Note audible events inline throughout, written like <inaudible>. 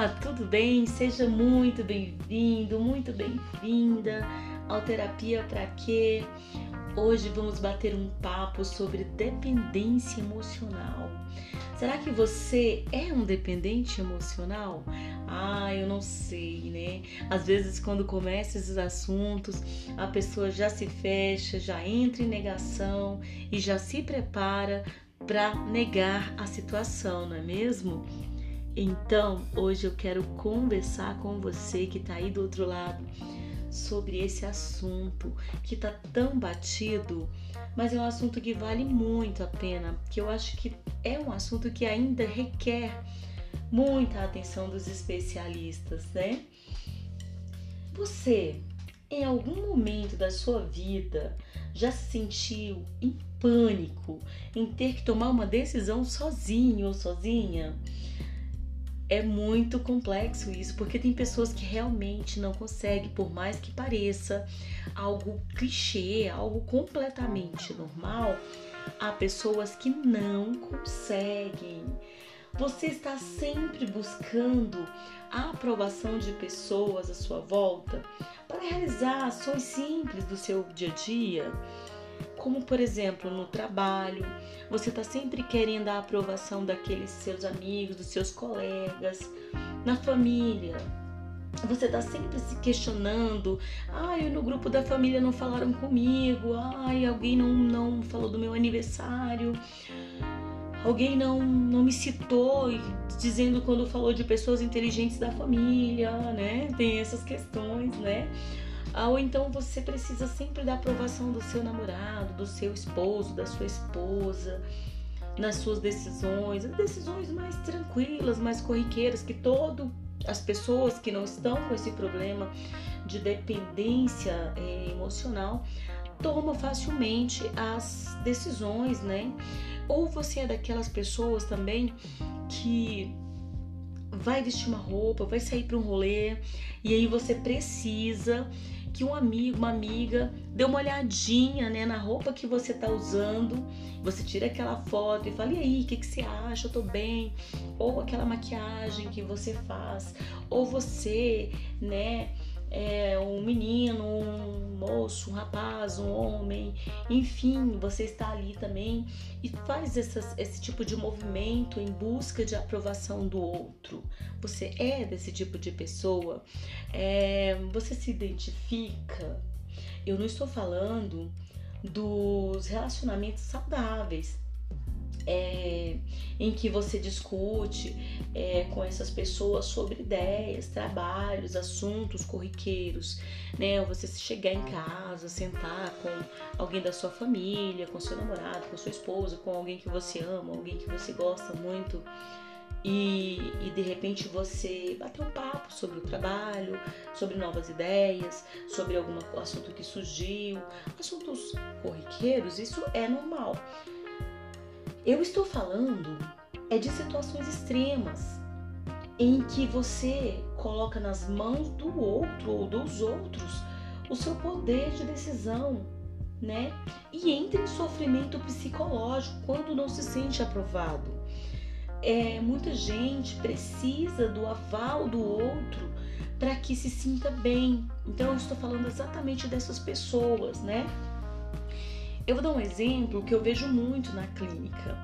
Olá, tudo bem? Seja muito bem-vindo, muito bem-vinda ao Terapia para Quê? Hoje vamos bater um papo sobre dependência emocional. Será que você é um dependente emocional? Ah, eu não sei, né? Às vezes, quando começa esses assuntos, a pessoa já se fecha, já entra em negação e já se prepara para negar a situação, não é mesmo? Então, hoje eu quero conversar com você que está aí do outro lado sobre esse assunto que está tão batido, mas é um assunto que vale muito a pena, que eu acho que é um assunto que ainda requer muita atenção dos especialistas, né? Você, em algum momento da sua vida, já se sentiu em pânico em ter que tomar uma decisão sozinho ou sozinha? É muito complexo isso, porque tem pessoas que realmente não conseguem, por mais que pareça algo clichê, algo completamente normal, há pessoas que não conseguem. Você está sempre buscando a aprovação de pessoas à sua volta para realizar ações simples do seu dia a dia como por exemplo no trabalho, você está sempre querendo a aprovação daqueles seus amigos, dos seus colegas, na família. Você está sempre se questionando, ai, no grupo da família não falaram comigo, ai, alguém não, não falou do meu aniversário, alguém não, não me citou dizendo quando falou de pessoas inteligentes da família, né? Tem essas questões, né? Ah, ou então você precisa sempre da aprovação do seu namorado, do seu esposo, da sua esposa, nas suas decisões, decisões mais tranquilas, mais corriqueiras, que todo as pessoas que não estão com esse problema de dependência é, emocional tomam facilmente as decisões, né? Ou você é daquelas pessoas também que vai vestir uma roupa, vai sair para um rolê e aí você precisa que um amigo, uma amiga, dê uma olhadinha né, na roupa que você tá usando, você tira aquela foto e fala, e aí, o que, que você acha? Eu tô bem? Ou aquela maquiagem que você faz, ou você, né? É, um menino, um moço, um rapaz, um homem, enfim, você está ali também e faz essas, esse tipo de movimento em busca de aprovação do outro. Você é desse tipo de pessoa, é, você se identifica. Eu não estou falando dos relacionamentos saudáveis, é, em que você discute é, com essas pessoas sobre ideias, trabalhos, assuntos corriqueiros, né? Você chegar em casa, sentar com alguém da sua família, com seu namorado, com sua esposa, com alguém que você ama, alguém que você gosta muito. E, e, de repente você bater um papo sobre o trabalho, sobre novas ideias, sobre algum assunto que surgiu, assuntos corriqueiros, isso é normal. Eu estou falando é de situações extremas em que você coloca nas mãos do outro ou dos outros o seu poder de decisão, né? E entra em sofrimento psicológico quando não se sente aprovado. É, muita gente precisa do aval do outro para que se sinta bem. Então eu estou falando exatamente dessas pessoas, né? Eu vou dar um exemplo que eu vejo muito na clínica.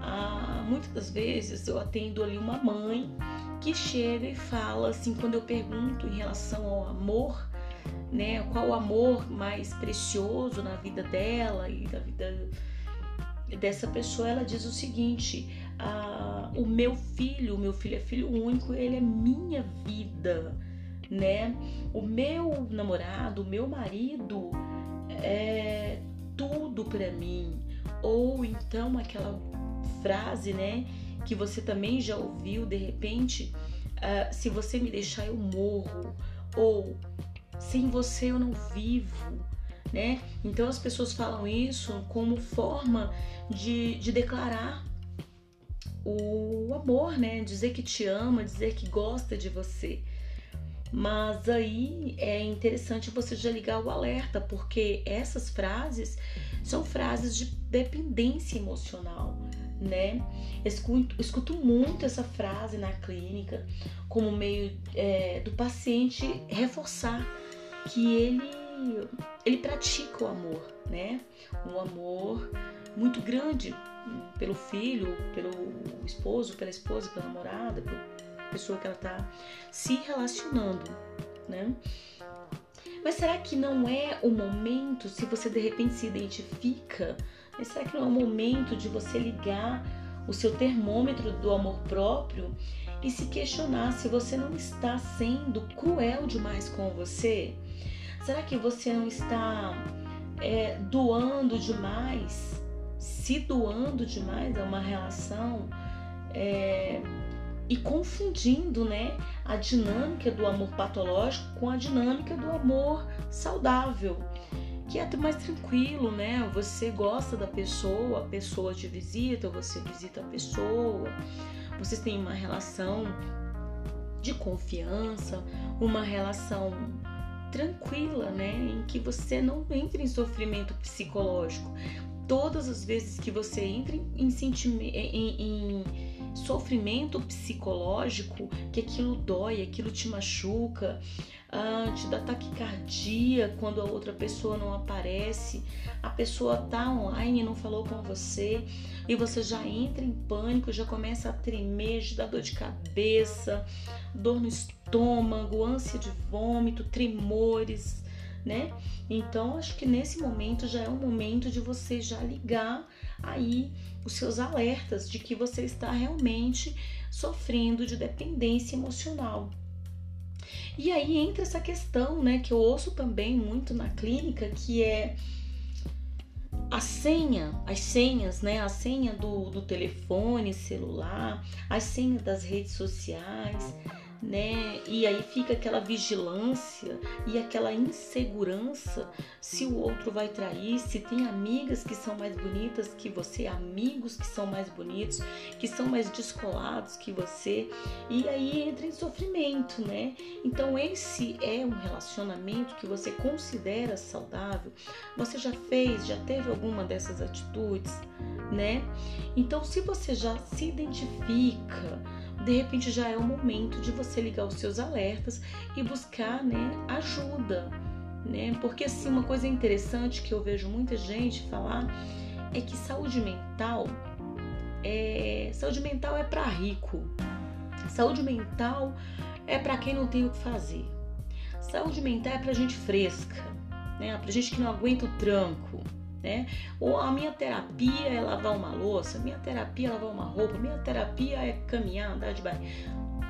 Ah, muitas vezes eu atendo ali uma mãe que chega e fala assim, quando eu pergunto em relação ao amor, né, qual o amor mais precioso na vida dela e da vida dessa pessoa, ela diz o seguinte: ah, o meu filho, o meu filho é filho único, ele é minha vida, né? O meu namorado, o meu marido é tudo para mim. Ou então aquela frase, né, que você também já ouviu de repente, uh, se você me deixar eu morro, ou sem você eu não vivo, né? Então as pessoas falam isso como forma de, de declarar o amor, né? Dizer que te ama, dizer que gosta de você. Mas aí é interessante você já ligar o alerta, porque essas frases são frases de dependência emocional, né? Escuto, escuto muito essa frase na clínica como meio é, do paciente reforçar que ele ele pratica o amor, né? Um amor muito grande pelo filho, pelo esposo, pela esposa, pela namorada, pela pessoa que ela está se relacionando, né? Mas será que não é o momento, se você de repente se identifica, será que não é o momento de você ligar o seu termômetro do amor próprio e se questionar se você não está sendo cruel demais com você? Será que você não está é, doando demais, se doando demais a uma relação é, e confundindo né, a dinâmica do amor patológico com a dinâmica do amor saudável? que é mais tranquilo, né? Você gosta da pessoa, a pessoa te visita, você visita a pessoa, vocês têm uma relação de confiança, uma relação tranquila, né? Em que você não entra em sofrimento psicológico. Todas as vezes que você entra em, em, em sofrimento psicológico, que aquilo dói, aquilo te machuca, ah, te dá taquicardia quando a outra pessoa não aparece, a pessoa tá online e não falou com você e você já entra em pânico, já começa a tremer, já dá dor de cabeça, dor no estômago, ânsia de vômito, tremores, né? Então acho que nesse momento já é o momento de você já ligar aí os seus alertas de que você está realmente sofrendo de dependência emocional. E aí entra essa questão, né, que eu ouço também muito na clínica, que é a senha, as senhas, né? A senha do, do telefone celular, as senhas das redes sociais, né? E aí fica aquela vigilância e aquela insegurança se o outro vai trair, se tem amigas que são mais bonitas que você, amigos que são mais bonitos, que são mais descolados que você, e aí entra em sofrimento, né? Então esse é um relacionamento que você considera saudável. Você já fez, já teve alguma dessas atitudes, né? Então se você já se identifica de repente já é o momento de você ligar os seus alertas e buscar né, ajuda. Né? Porque assim, uma coisa interessante que eu vejo muita gente falar é que saúde mental é saúde mental é para rico. Saúde mental é para quem não tem o que fazer. Saúde mental é para gente fresca, né? Para gente que não aguenta o tranco né? Ou a minha terapia é lavar uma louça, minha terapia é lavar uma roupa, minha terapia é caminhar, andar de bike.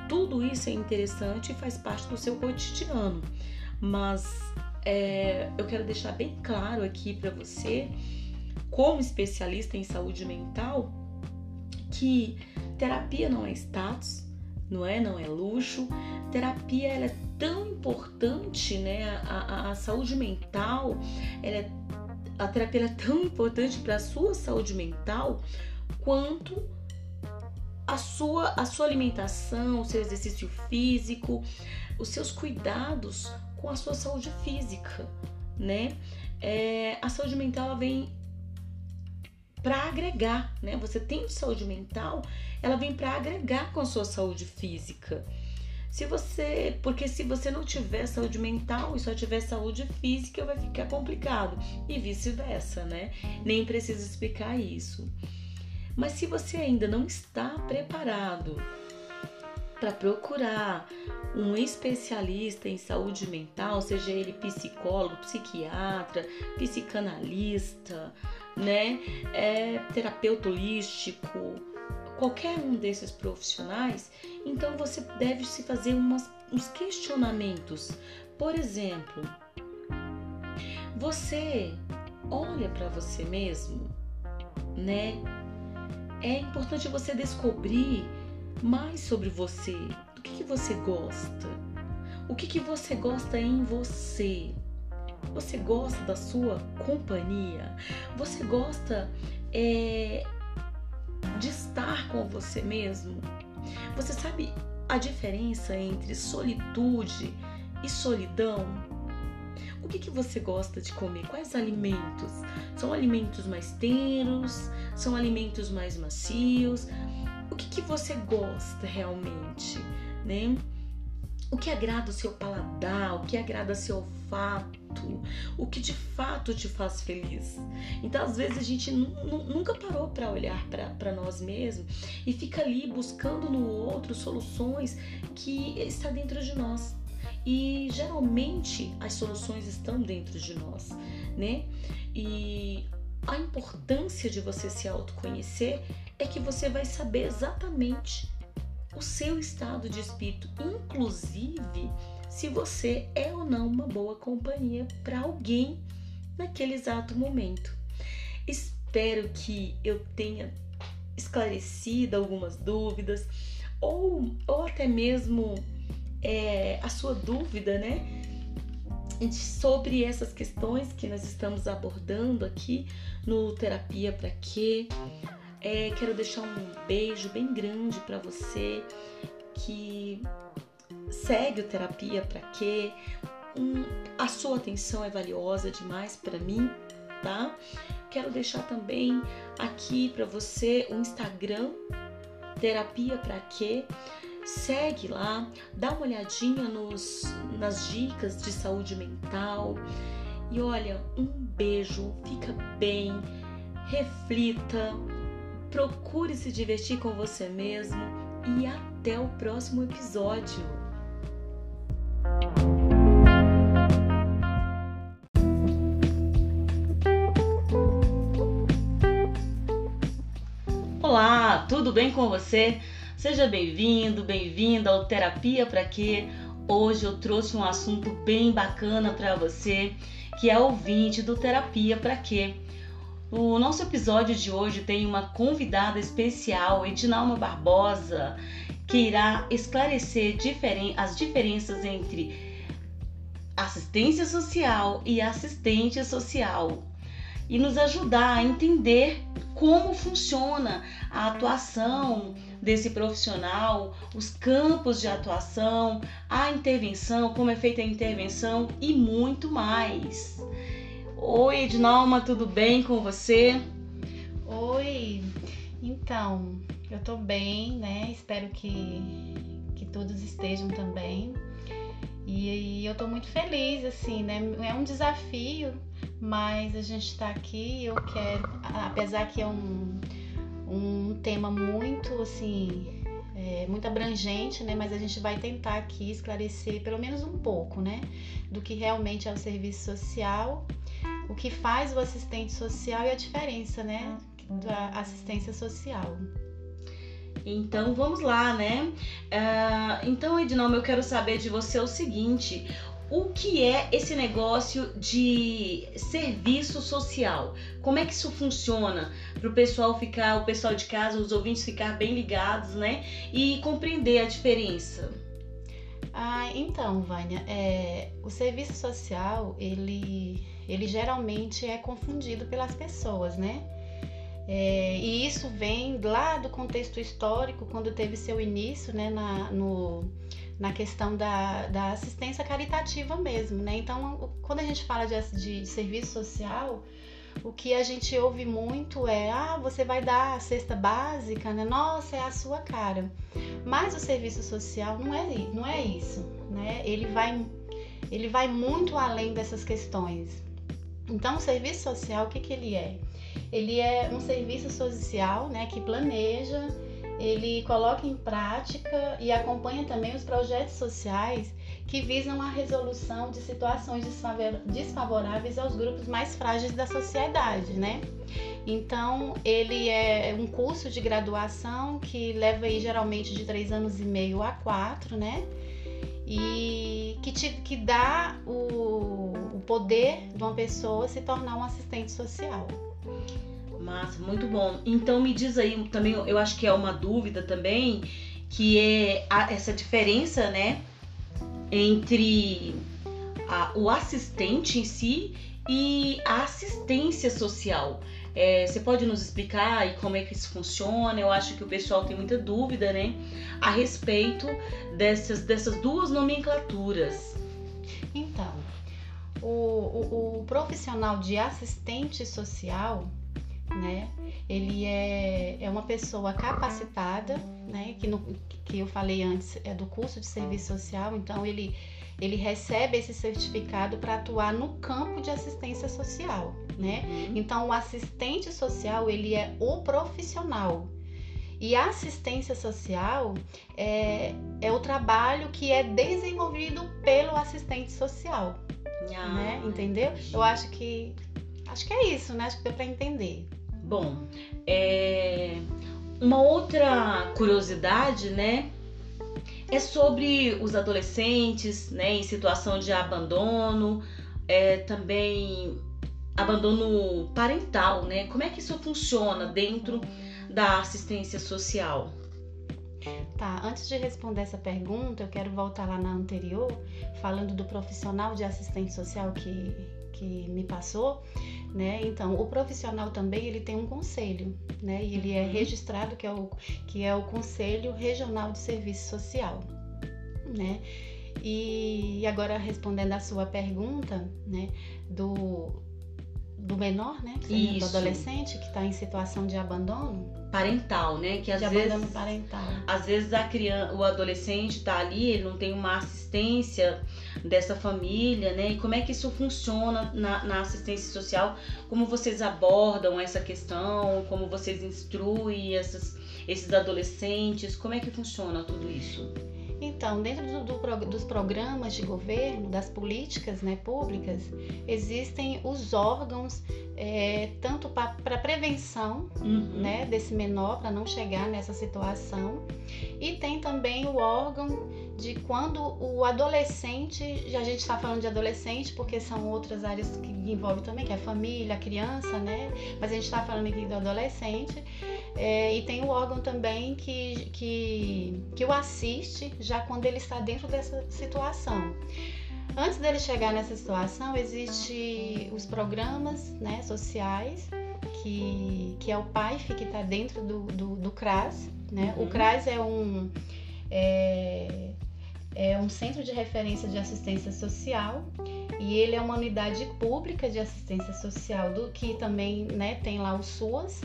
Tudo isso é interessante e faz parte do seu cotidiano, mas é, eu quero deixar bem claro aqui para você, como especialista em saúde mental, que terapia não é status, não é? Não é luxo. Terapia ela é tão importante, né? A, a, a saúde mental ela é a terapia é tão importante para a sua saúde mental quanto a sua, a sua alimentação, o seu exercício físico, os seus cuidados com a sua saúde física, né? É, a saúde mental ela vem para agregar, né? Você tem saúde mental, ela vem para agregar com a sua saúde física. Se você, porque se você não tiver saúde mental e só tiver saúde física, vai ficar complicado e vice-versa, né? Nem preciso explicar isso. Mas se você ainda não está preparado para procurar um especialista em saúde mental, seja ele psicólogo, psiquiatra, psicanalista, né, é, terapeuta holístico, qualquer um desses profissionais, então você deve se fazer umas, uns questionamentos. Por exemplo, você olha para você mesmo, né? É importante você descobrir mais sobre você, do que, que você gosta, o que, que você gosta em você. Você gosta da sua companhia? Você gosta é, de estar com você mesmo? Você sabe a diferença entre solitude e solidão? O que, que você gosta de comer? Quais alimentos? São alimentos mais tenros? São alimentos mais macios? O que, que você gosta realmente, né? O que agrada o seu paladar, o que agrada seu olfato, o que de fato te faz feliz. Então, às vezes, a gente nunca parou para olhar para nós mesmos e fica ali buscando no outro soluções que está dentro de nós. E geralmente as soluções estão dentro de nós, né? E a importância de você se autoconhecer é que você vai saber exatamente o seu estado de espírito, inclusive se você é ou não uma boa companhia para alguém naquele exato momento. Espero que eu tenha esclarecido algumas dúvidas ou, ou até mesmo é, a sua dúvida, né? Sobre essas questões que nós estamos abordando aqui no Terapia para Quê? É, quero deixar um beijo bem grande para você que segue o Terapia para Quê? Um, a sua atenção é valiosa demais para mim, tá? Quero deixar também aqui para você o Instagram Terapia para Quê? Segue lá, dá uma olhadinha nos, nas dicas de saúde mental. E olha, um beijo, fica bem, reflita, procure se divertir com você mesmo e até o próximo episódio. Olá, tudo bem com você? Seja bem-vindo, bem-vinda ao Terapia para Quê? Hoje eu trouxe um assunto bem bacana para você, que é ouvinte do Terapia para Quê? O nosso episódio de hoje tem uma convidada especial, Edinalma Barbosa, que irá esclarecer diferen as diferenças entre assistência social e assistente social e nos ajudar a entender como funciona a atuação desse profissional, os campos de atuação, a intervenção, como é feita a intervenção e muito mais. Oi, Ednalma, tudo bem com você? Oi, então, eu tô bem, né? Espero que, que todos estejam também. E, e eu tô muito feliz, assim, né? É um desafio, mas a gente tá aqui. Eu quero, apesar que é um um tema muito assim é, muito abrangente, né? Mas a gente vai tentar aqui esclarecer pelo menos um pouco, né? Do que realmente é o serviço social, o que faz o assistente social e a diferença, né? Da assistência social. Então vamos lá, né? Uh, então, Ednalma, eu quero saber de você o seguinte: o que é esse negócio de serviço social? Como é que isso funciona para o pessoal ficar, o pessoal de casa, os ouvintes ficar bem ligados, né? E compreender a diferença. Ah, então, Vânia, é, o serviço social ele, ele geralmente é confundido pelas pessoas, né? É, e isso vem lá do contexto histórico, quando teve seu início, né, na, no, na questão da, da assistência caritativa mesmo, né? Então, quando a gente fala de, de serviço social, o que a gente ouve muito é: ah, você vai dar a cesta básica, né? Nossa, é a sua cara. Mas o serviço social não é, não é isso, né? Ele vai, ele vai muito além dessas questões. Então, o serviço social, o que, que ele é? Ele é um serviço social né, que planeja ele coloca em prática e acompanha também os projetos sociais que visam a resolução de situações desfavoráveis aos grupos mais frágeis da sociedade, né? Então, ele é um curso de graduação que leva aí geralmente de três anos e meio a quatro, né? E que, te, que dá o, o poder de uma pessoa se tornar um assistente social. Massa, muito bom. Então me diz aí também, eu acho que é uma dúvida também, que é a, essa diferença, né, entre a, o assistente em si e a assistência social. É, você pode nos explicar aí como é que isso funciona? Eu acho que o pessoal tem muita dúvida, né, a respeito dessas, dessas duas nomenclaturas. Então, o, o, o profissional de assistente social né? Ele é, é uma pessoa capacitada, né? Que, no, que eu falei antes é do curso de serviço social, então ele, ele recebe esse certificado para atuar no campo de assistência social, né? Uhum. Então o assistente social ele é o profissional. E a assistência social é, é o trabalho que é desenvolvido pelo assistente social. Ah, né? Entendeu? Eu acho que acho que é isso, né? Acho que deu para entender. Bom, é... uma outra curiosidade, né? É sobre os adolescentes, né, em situação de abandono, é, também abandono parental, né? Como é que isso funciona dentro da assistência social? Tá, antes de responder essa pergunta, eu quero voltar lá na anterior, falando do profissional de assistente social que, que me passou, né? Então, o profissional também ele tem um conselho, né? E ele é uhum. registrado que é o que é o Conselho Regional de Serviço Social, né? E agora respondendo a sua pergunta, né, do do menor, né? Que do adolescente que está em situação de abandono parental, né? Que às de vezes abandono parental. às vezes a criança, o adolescente está ali, ele não tem uma assistência dessa família, né? E como é que isso funciona na, na assistência social? Como vocês abordam essa questão? Como vocês instruem essas, esses adolescentes? Como é que funciona tudo isso? Então, dentro do, do, dos programas de governo, das políticas né, públicas, existem os órgãos é, tanto para prevenção uhum. né, desse menor, para não chegar nessa situação, e tem também o órgão de quando o adolescente, já a gente está falando de adolescente porque são outras áreas que envolvem também, que é a família, a criança, né? Mas a gente está falando aqui do adolescente. É, e tem o órgão também que, que, que o assiste já quando ele está dentro dessa situação. Antes dele chegar nessa situação, existe os programas né, sociais, que, que é o PAIF, que está dentro do, do, do, CRAS. Né? Uhum. O CRAS é um, é, é um centro de referência de assistência social e ele é uma unidade pública de assistência social do que também né, tem lá o SUAS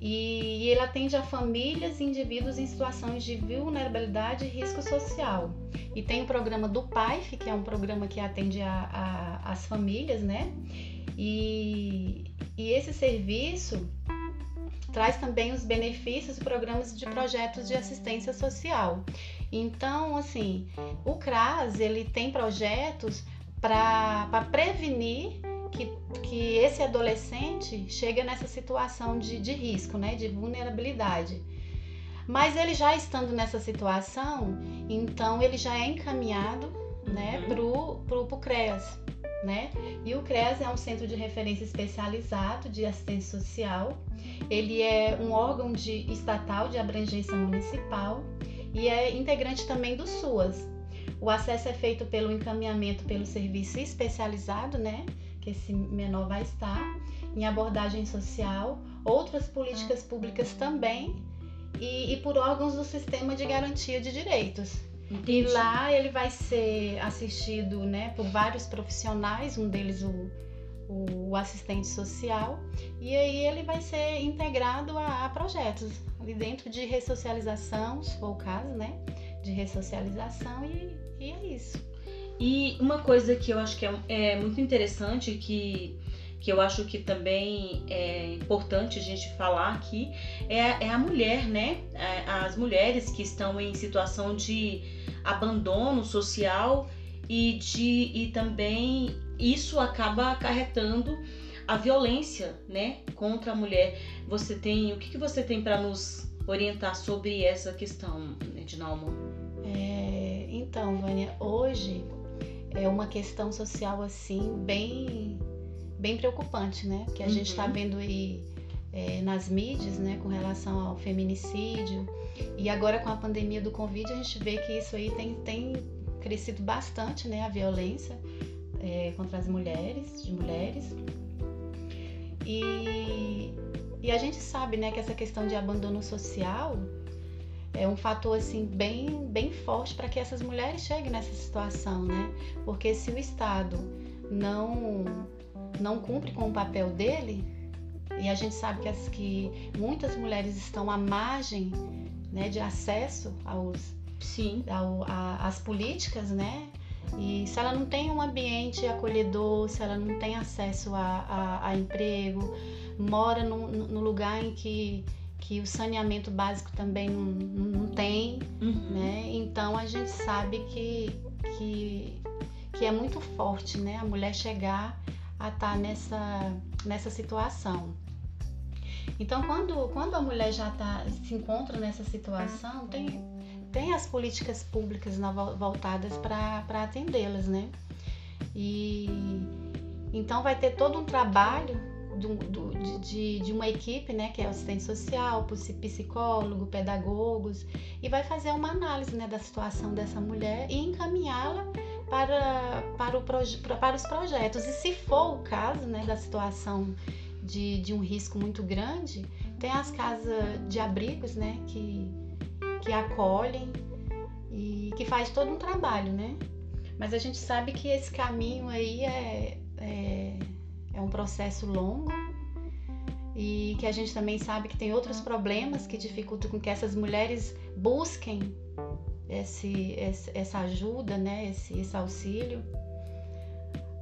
e ele atende a famílias e indivíduos em situações de vulnerabilidade e risco social. E tem o programa do PAIF, que é um programa que atende a, a, as famílias, né? E, e esse serviço traz também os benefícios e programas de projetos de assistência social. Então, assim, o CRAS ele tem projetos para prevenir que, que esse adolescente chega nessa situação de, de risco, né, de vulnerabilidade. Mas ele já estando nessa situação, então ele já é encaminhado né, uhum. pro, pro CREAS. Né? E o CREAS é um centro de referência especializado de assistência social. Ele é um órgão de, estatal de abrangência municipal e é integrante também do SUAS. O acesso é feito pelo encaminhamento pelo serviço especializado, né? que esse menor vai estar, em abordagem social, outras políticas públicas também e, e por órgãos do sistema de garantia de direitos. Entendi. E lá ele vai ser assistido né, por vários profissionais, um deles o, o, assistente social, e aí ele vai ser integrado a, a, projetos ali dentro de ressocialização, se for o caso, né? De ressocialização, e, e é isso. E uma coisa que eu acho que é, é muito interessante, que, que eu acho que também é importante a gente falar aqui, é, é a mulher, né? É, as mulheres que estão em situação de abandono social e, de, e também isso acaba acarretando a violência, né, contra a mulher. Você tem, o que, que você tem para nos orientar sobre essa questão, Edinalmo? É, então, Vânia, hoje é uma questão social assim bem bem preocupante, né? Que a uhum. gente está vendo aí é, nas mídias, né, com relação ao feminicídio e agora com a pandemia do Covid a gente vê que isso aí tem, tem crescido bastante, né, a violência é, contra as mulheres, de mulheres e, e a gente sabe, né, que essa questão de abandono social é um fator assim bem, bem forte para que essas mulheres cheguem nessa situação, né? Porque se o Estado não não cumpre com o papel dele, E a gente sabe que, as, que muitas mulheres estão à margem né, de acesso aos, Sim. Ao, a, às políticas, né? E se ela não tem um ambiente acolhedor, se ela não tem acesso a, a, a emprego, mora no, no, lugar em que, que o saneamento básico também não, não tem, uhum. né? Então a gente sabe que, que, que é muito forte, né? A mulher chegar a estar tá nessa, nessa situação. Então, quando, quando a mulher já tá, se encontra nessa situação, tem, tem as políticas públicas voltadas para atendê-las, né? E então vai ter todo um trabalho do, do, de, de, uma equipe, né, que é assistente social, psicólogo, pedagogos, e vai fazer uma análise né, da situação dessa mulher e encaminhá-la para, para, o para os projetos. E se for o caso né, da situação de, de um risco muito grande, tem as casas de abrigos né, que, que acolhem e que faz todo um trabalho, né? Mas a gente sabe que esse caminho aí é, é, é um processo longo e que a gente também sabe que tem outros problemas que dificultam com que essas mulheres busquem esse, essa ajuda, né? esse, esse auxílio.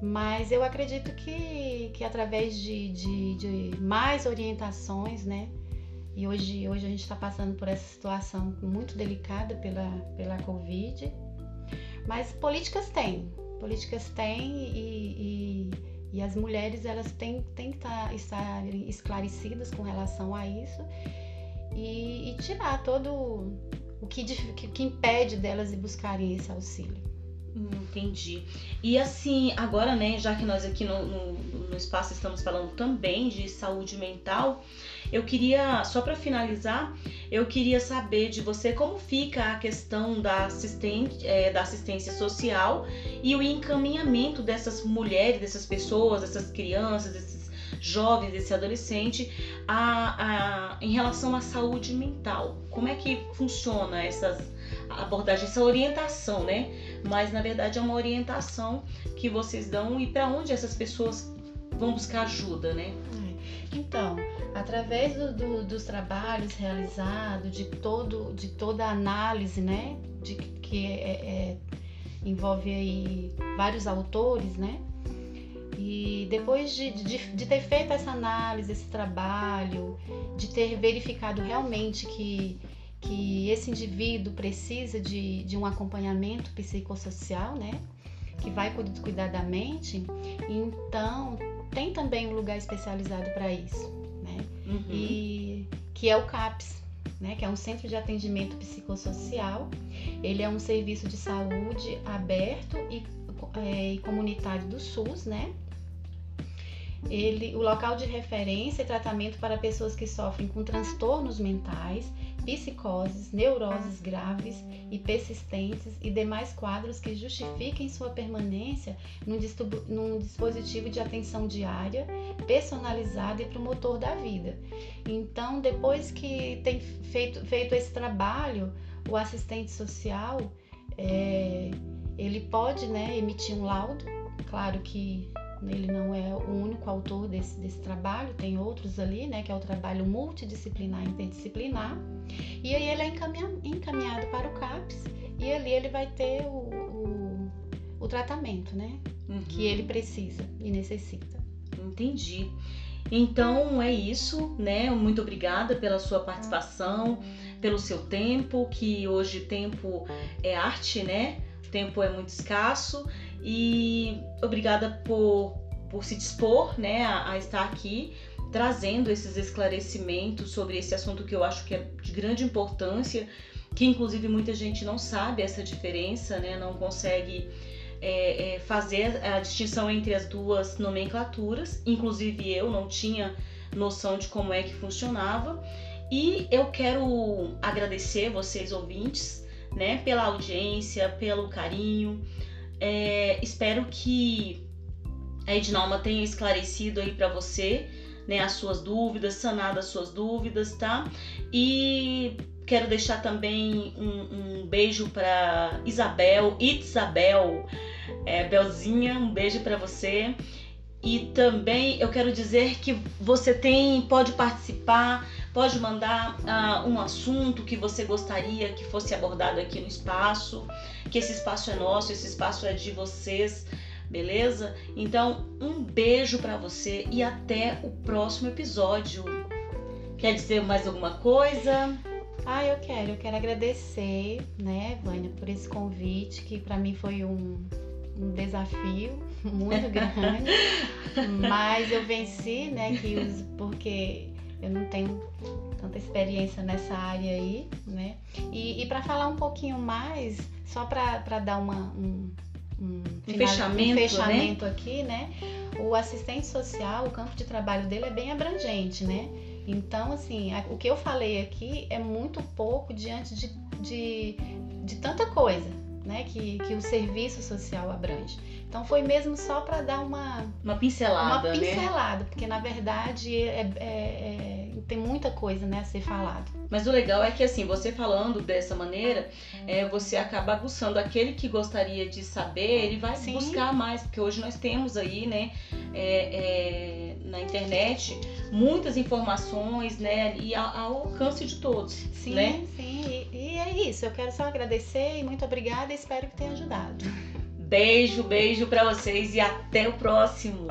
Mas eu acredito que, que através de, de, de mais orientações, né? E hoje, hoje a gente está passando por essa situação muito delicada pela, pela Covid. Mas políticas tem, políticas tem e, e, e as mulheres elas têm, têm que tá, estar esclarecidas com relação a isso e, e tirar todo o que, que, que impede delas de buscarem esse auxílio. Entendi. E assim, agora, né, já que nós aqui no, no, no espaço estamos falando também de saúde mental, eu queria, só para finalizar, eu queria saber de você como fica a questão da, assistente, é, da assistência social e o encaminhamento dessas mulheres, dessas pessoas, dessas crianças, desses jovens, desse adolescente, a, a, em relação à saúde mental. Como é que funciona essas abordagem, essa orientação, né? Mas na verdade é uma orientação que vocês dão e para onde essas pessoas vão buscar ajuda, né? É. Então, através do, do, dos trabalhos realizados, de todo, de toda a análise, né, de que é, é, envolve aí vários autores, né? E depois de, de, de, ter feito essa análise, esse trabalho, de ter verificado realmente que que esse indivíduo precisa de, de um acompanhamento psicossocial, né? Que vai cuidar da mente, então tem também um lugar especializado para isso, né? Uhum. E que é o CAPS, né, que é um centro de atendimento psicossocial. Ele é um serviço de saúde aberto e, é, comunitário do SUS, né? Ele, o local de referência e tratamento para pessoas que sofrem com transtornos mentais psicoses, neuroses graves e persistentes e demais quadros que justifiquem sua permanência num, num dispositivo de atenção diária, personalizado e promotor da vida. Então, depois que tem feito, feito esse trabalho, o assistente social é, ele pode né, emitir um laudo, claro que ele não é o único autor desse, desse trabalho, tem outros ali, né, que é o trabalho multidisciplinar e interdisciplinar. E aí ele é encaminhado para o CAPS e ali ele vai ter o, o, o tratamento, né, uhum. que ele precisa e necessita. Entendi. Então é isso, né? Muito obrigada pela sua participação, pelo seu tempo, que hoje tempo é arte, né? Tempo é muito escasso e obrigada por, por se dispor né, a, a estar aqui trazendo esses esclarecimentos sobre esse assunto que eu acho que é de grande importância, que inclusive muita gente não sabe essa diferença, né, não consegue é, é, fazer a distinção entre as duas nomenclaturas, inclusive eu não tinha noção de como é que funcionava. E eu quero agradecer vocês ouvintes, né, pela audiência, pelo carinho, é, espero que a Ednalma tenha esclarecido aí para você, né, as suas dúvidas, sanado as suas dúvidas, tá? E quero deixar também um, um beijo para Isabel, Isabel, é, Belzinha, um beijo para você. E também eu quero dizer que você tem, pode participar, pode mandar uh, um assunto que você gostaria que fosse abordado aqui no espaço, que esse espaço é nosso, esse espaço é de vocês, beleza? Então, um beijo para você e até o próximo episódio. Quer dizer mais alguma coisa? Ah, eu quero, eu quero agradecer, né, Vânia, por esse convite que para mim foi um, um desafio <laughs> muito grande, <laughs> mas eu venci, né, que porque eu não tenho tanta experiência nessa área aí, né? E, e para falar um pouquinho mais, só para dar uma, um, um, final, fechamento, um fechamento né? aqui, né? O assistente social, o campo de trabalho dele é bem abrangente, né? Então, assim, o que eu falei aqui é muito pouco diante de, de, de tanta coisa, né, que, que o serviço social abrange. Então foi mesmo só para dar uma uma pincelada, uma né? pincelada, né? porque na verdade é, é, é, tem muita coisa né, a ser falado. Mas o legal é que assim você falando dessa maneira, é, você acaba aguçando aquele que gostaria de saber, ele vai Sim. buscar mais, porque hoje nós temos aí, né, é, é na internet muitas informações, né, e ao, ao alcance de todos. Sim, né? sim. E, e é isso. Eu quero só agradecer e muito obrigada. Espero que tenha ajudado. Beijo, beijo para vocês e até o próximo.